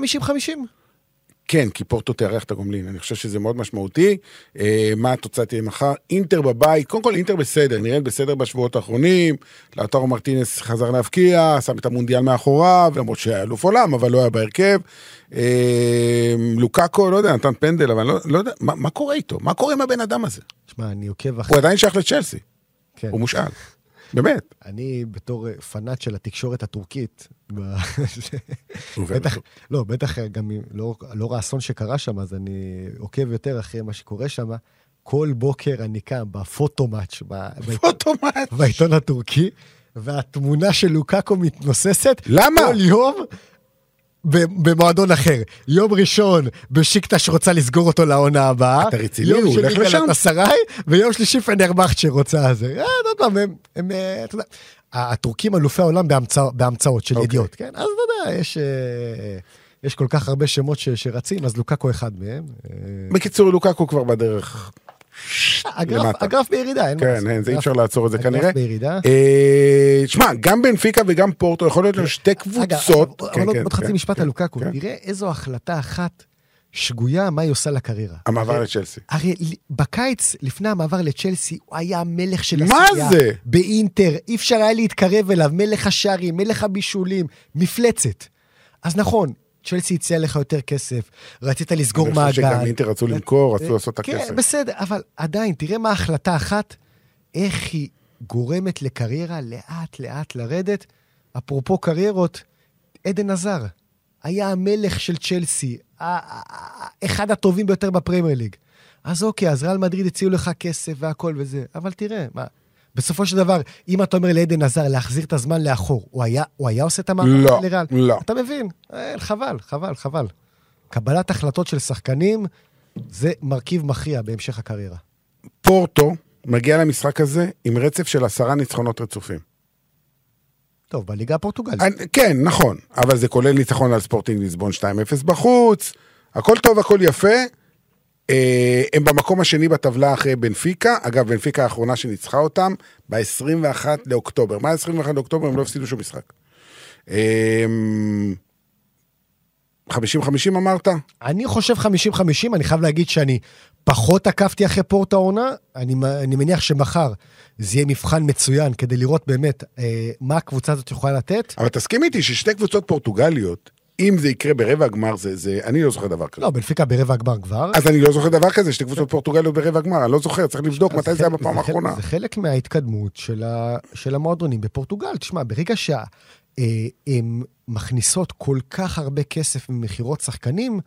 כן, כי פורטו תארח את הגומלין, אני חושב שזה מאוד משמעותי. אה, מה התוצאה תהיה מחר? אינטר בבית, קודם כל אינטר בסדר, נראית בסדר בשבועות האחרונים. לאוטרו מרטינס חזר להבקיע, שם את המונדיאל מאחוריו, למרות שהיה אלוף עולם, אבל לא היה בהרכב. אה, לוקאקו, לא יודע, נתן פנדל, אבל לא, לא יודע, מה, מה קורה איתו? מה קורה עם הבן אדם הזה? שמע, אני עוקב הוא אחרי... עדיין שייך לצ'לסי, כן. הוא מושאל. באמת. אני בתור אה, פנאט של התקשורת הטורקית, בטח, לא, בטח גם אם- לא- לאור האסון שקרה שם, אז אני עוקב יותר אחרי מה שקורה שם. כל בוקר אני קם בפוטו-מאץ', אוטומט. בעיתון הטורקי, והתמונה של לוקאקו מתנוססת. למה? כל יום במועדון אחר. יום ראשון בשיקטש רוצה לסגור אותו לעונה הבאה. אתה רציני? יום הוא שני הולך לשם? גלאטסראי, ויום שלישי פנרבכט שרוצה זה. אה, עוד פעם, הם, הם, אה, אתה יודע, הטורקים אלופי העולם בהמצא- בהמצאות של אוקיי. ידיעות, כן? אז אתה יודע, יש... אה, יש כל כך הרבה שמות ש- שרצים, אז לוקאקו אחד מהם. בקיצור, לוקאקו כבר בדרך. הגרף. הגרף בירידה, אין מה כן, לעשות. אין, זה אי הגרף- אפשר לעצור את זה הגרף כנראה. בירידה. אה, שמע, גם בנפיקה וגם פורטו, יכול להיות לנו שתי אגב, קבוצות. אבל- כן, אבל עוד כן, חצי כן, משפט כן, על לוקאקו. כן. תראה איזו החלטה אחת שגויה, מה היא עושה לקריירה. המעבר הרי- לצ'לסי. הרי בקיץ, לפני המעבר לצ'לסי, הוא היה המלך של מה הסיעה. זה? באינטר, אי אפשר היה להתקרב אליו, מלך השערים, מלך הבישולים, מפלצת. אז נכון, צ'לסי הציע לך יותר כסף, רצית לסגור מעגל. אני חושב שגם אינטר רצו למכור, רצו לעשות את הכסף. כן, בסדר, אבל עדיין, תראה מה החלטה אחת, איך היא גורמת לקריירה לאט-לאט לרדת. אפרופו קריירות, עדן עזר היה המלך של צ'לסי, אחד הטובים ביותר בפרמייר ליג. אז אוקיי, אז ריאל מדריד הציעו לך כסף והכל וזה, אבל תראה, מה, בסופו של דבר, אם אתה אומר לעדן עזר להחזיר את הזמן לאחור, הוא היה, הוא היה עושה את המאמר לא, לריאל? לא. אתה מבין? אה, חבל, חבל, חבל. קבלת החלטות של שחקנים זה מרכיב מכריע בהמשך הקריירה. פורטו מגיע למשחק הזה עם רצף של עשרה ניצחונות רצופים. טוב, בליגה הפורטוגלית. כן, נכון, אבל זה כולל ניצחון על ספורטינג ליסבון 2-0 בחוץ, הכל טוב, הכל יפה. אה, הם במקום השני בטבלה אחרי בנפיקה, אגב, בנפיקה האחרונה שניצחה אותם, ב-21 לאוקטובר. מה 21 לאוקטובר? הם לא הפסידו שום משחק. 50-50 אה, אמרת? אני חושב 50-50, אני חייב להגיד שאני פחות עקבתי אחרי פורט העונה, אני, אני מניח שמחר זה יהיה מבחן מצוין כדי לראות באמת אה, מה הקבוצה הזאת יכולה לתת. אבל תסכים איתי ששתי קבוצות פורטוגליות, אם זה יקרה ברבע הגמר, זה, זה, אני לא זוכר דבר כזה. לא, בנפיקה ברבע הגמר כבר. אז אני לא זוכר דבר כזה, שתי קבוצות פורטוגליות ברבע הגמר, אני לא זוכר, צריך לבדוק מתי זה היה בפעם האחרונה. זה חלק מההתקדמות של, ה, של המועדונים בפורטוגל. תשמע, ברגע שהן אה, מכניסות כל כך הרבה כסף ממכירות שחקנים,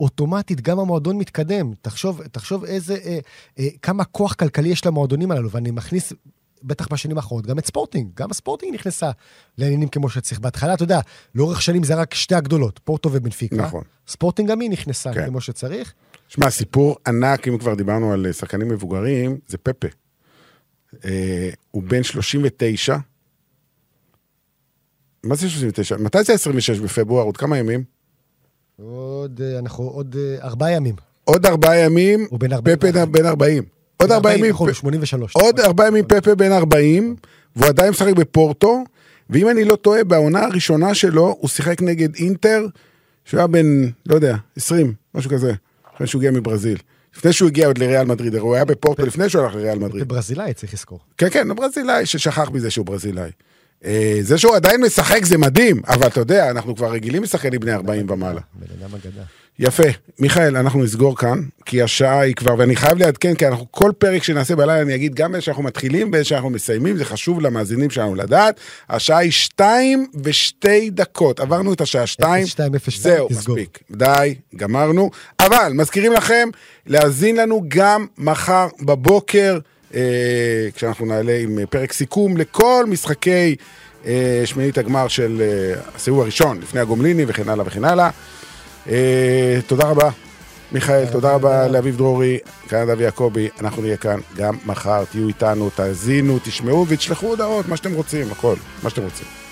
אוטומטית גם המועדון מתקדם. תחשוב, תחשוב איזה, אה, אה, כמה כוח כלכלי יש למועדונים הללו, ואני מכניס בטח בשנים האחרונות, גם את ספורטינג. גם הספורטינג נכנסה לעניינים כמו שצריך. בהתחלה, אתה יודע, לאורך שנים זה רק שתי הגדולות, פורטו ובנפיקה. נכון. ספורטינג גם היא נכנסה כן. כמו שצריך. שמע, סיפור ענק, אם כבר דיברנו על שחקנים מבוגרים, זה פפה. אה, הוא בן 39. מה זה 39? מתי זה 26 בפברואר? עוד כמה ימים? עוד, אה, אנחנו עוד אה, ארבעה ימים. עוד ארבעה ימים, פפה בן 40. עוד ארבעה ימים, 83. עוד ארבעה ימים פפה בן 40, והוא עדיין משחק בפורטו, ואם אני לא טועה, בעונה הראשונה שלו, הוא שיחק נגד אינטר, שהוא היה בן, לא יודע, 20, משהו כזה, לפני שהוא הגיע מברזיל. לפני שהוא הגיע עוד לריאל מדריד, הוא היה בפורטו לפני שהוא הלך לריאל מדריד. ברזילאי צריך לזכור. כן, כן, הוא ברזילאי ששכח מזה שהוא ברזילאי. אה, זה שהוא עדיין משחק זה מדהים, אבל אתה יודע, אנחנו כבר רגילים לשחקנים בני 40 ומעלה. בן אדם אגדה. יפה. מיכאל, אנחנו נסגור כאן, כי השעה היא כבר, ואני חייב לעדכן, כי אנחנו, כל פרק שנעשה בלילה, אני אגיד גם באיזה שאנחנו מתחילים, באיזה שאנחנו מסיימים, זה חשוב למאזינים שלנו לדעת. השעה היא שתיים ושתי דקות. עברנו את השעה שתיים. זהו, מספיק. די, גמרנו. אבל, מזכירים לכם, להאזין לנו גם מחר בבוקר. אה, כשאנחנו נעלה עם פרק סיכום לכל משחקי אה, שמינית הגמר של אה, הסיבוב הראשון, לפני הגומליני וכן הלאה וכן הלאה. תודה רבה, מיכאל, תודה רבה לאביב דרורי, כאן אבי יעקבי, אנחנו נהיה כאן גם מחר, תהיו איתנו, תאזינו, תשמעו ותשלחו הודעות, מה שאתם רוצים, הכל, מה שאתם רוצים.